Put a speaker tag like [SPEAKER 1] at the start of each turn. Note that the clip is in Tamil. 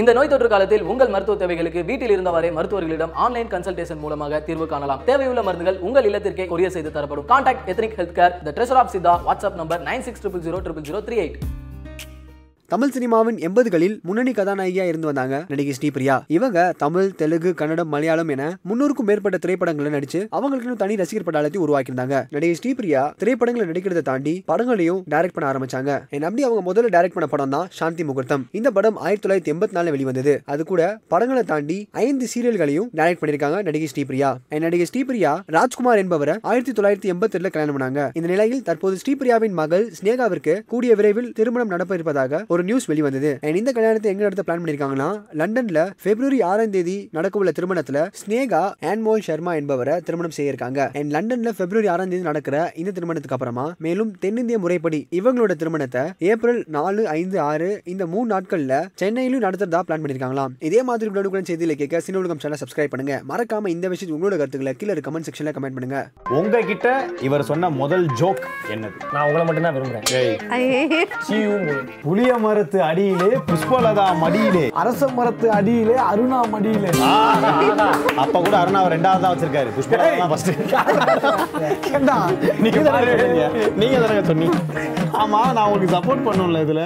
[SPEAKER 1] இந்த நோய் தொற்று காலத்தில் உங்கள் மருத்துவ தேவைகளுக்கு வீட்டில் இருந்தவாறே மருத்துவர்களிடம் ஆன்லைன் கன்சல்டேஷன் மூலமாக தீர்வு காணலாம். தேவையுள்ள மருந்துகள் உங்கள் இல்லத்திற்கே கொரியர் செய்து தரப்படும். Contact ethnic health care the treasure of Siddha WhatsApp number nine six triple zero triple zero three eight
[SPEAKER 2] Tamil சினிமாவின் எண்பதுகளில் முன்னணி கதாநாயகியா இருந்து வந்தாங்க நடிகை ஸ்ரீபிரியா. இவங்க தமிழ் தெலுங்கு கன்னடம் மலையாளம் என முன்னூறுக்கும் மேற்பட்ட திரைப்படங்களை நடிச்சு அவங்களுக்கு தனி ரசிகர் பட்டாளத்தை உருவாக்கியிருந்தாங்க. நடிகை ஸ்ரீபிரியா திரைப்படங்களை நடிக்கிறத தாண்டி படங்களையும் டைரக்ட் பண்ண ஆரம்பிச்சாங்க. And அப்படி அவங்க முதல்ல டைரக்ட் பண்ண படம் தான் சாந்தி முகூர்த்தம். இந்த படம் ஆயிரத்தி தொள்ளாயிரத்தி எண்பத்தி நாலுல வெளிவந்தது. அது கூட படங்களை தாண்டி ஐந்து சீரியல்களையும் டைரக்ட் பண்ணிருக்காங்க நடிகை ஸ்ரீபிரியா. நடிகை ஸ்ரீபிரியா ராஜ்குமார் என்பவரை ஆயிரத்தி தொள்ளாயிரத்தி எண்பத்தி எட்டுல கல்யாணம் பண்ணாங்க. இந்த நிலையில் தற்போது ஸ்ரீபிரியாவின் மகள் ஸ்னேகாவிற்கு கூடிய விரைவில் திருமணம் நடப்ப இருப்பதாக ஒரு நியூஸ் வெளிவந்தது. And இந்த கல்யாணத்தை எங்க நடத்த பிளான் பண்ணிருக்காங்கன்னா லண்டன்ல பிப்ரவரி ஆறாம் தேதி நடக்க உள்ள திருமணத்துல ஸ்னேகா ஆன்மோல் சர்மா என்பவரை திருமணம் செய்ய இருக்காங்க அண்ட் லண்டன்ல பிப்ரவரி ஆறாம் தேதி நடக்கிற இந்த திருமணத்துக்கு அப்புறமா மேலும் தென்னிந்திய முறைப்படி இவங்களோட திருமணத்தை ஏப்ரல் நாலு ஐந்து ஆறு இந்த மூணு நாட்கள்ல சென்னையிலும் நடத்துறதா பிளான் பண்ணிருக்காங்களாம். இதே மாதிரி உடனுக்குடன் செய்தியில கேட்க சின்ன உலகம் சேனல் சப்ஸ்கிரைப் பண்ணுங்க. மறக்காம இந்த விஷயத்துக்கு உங்களோட கருத்துக்களை கீழே கமெண்ட் செக்ஷன்ல கமெண்ட் பண்ணுங்க.
[SPEAKER 3] உங்ககிட்ட இவர் சொன்ன முதல் ஜோக் என்னது?
[SPEAKER 4] நான் உங்களை மட்டும் தான் விரும்புறேன்
[SPEAKER 5] ஐயே.
[SPEAKER 3] புளிய மரத்து அடியிலே புஷ்பலதா மடியிலே
[SPEAKER 6] அரச மரத்து அடியிலே அருணா மடியிலே.
[SPEAKER 3] அப்ப கூட அருணாவை ரெண்டாவது தான் வச்சிருக்காரு. புஷ்பலதா தான் ஃபர்ஸ்ட் நீங்க நீங்க தானே சொன்னீங்க. ஆமா நான் உங்களுக்கு சப்போர்ட் பண்ணும்ல இதுல.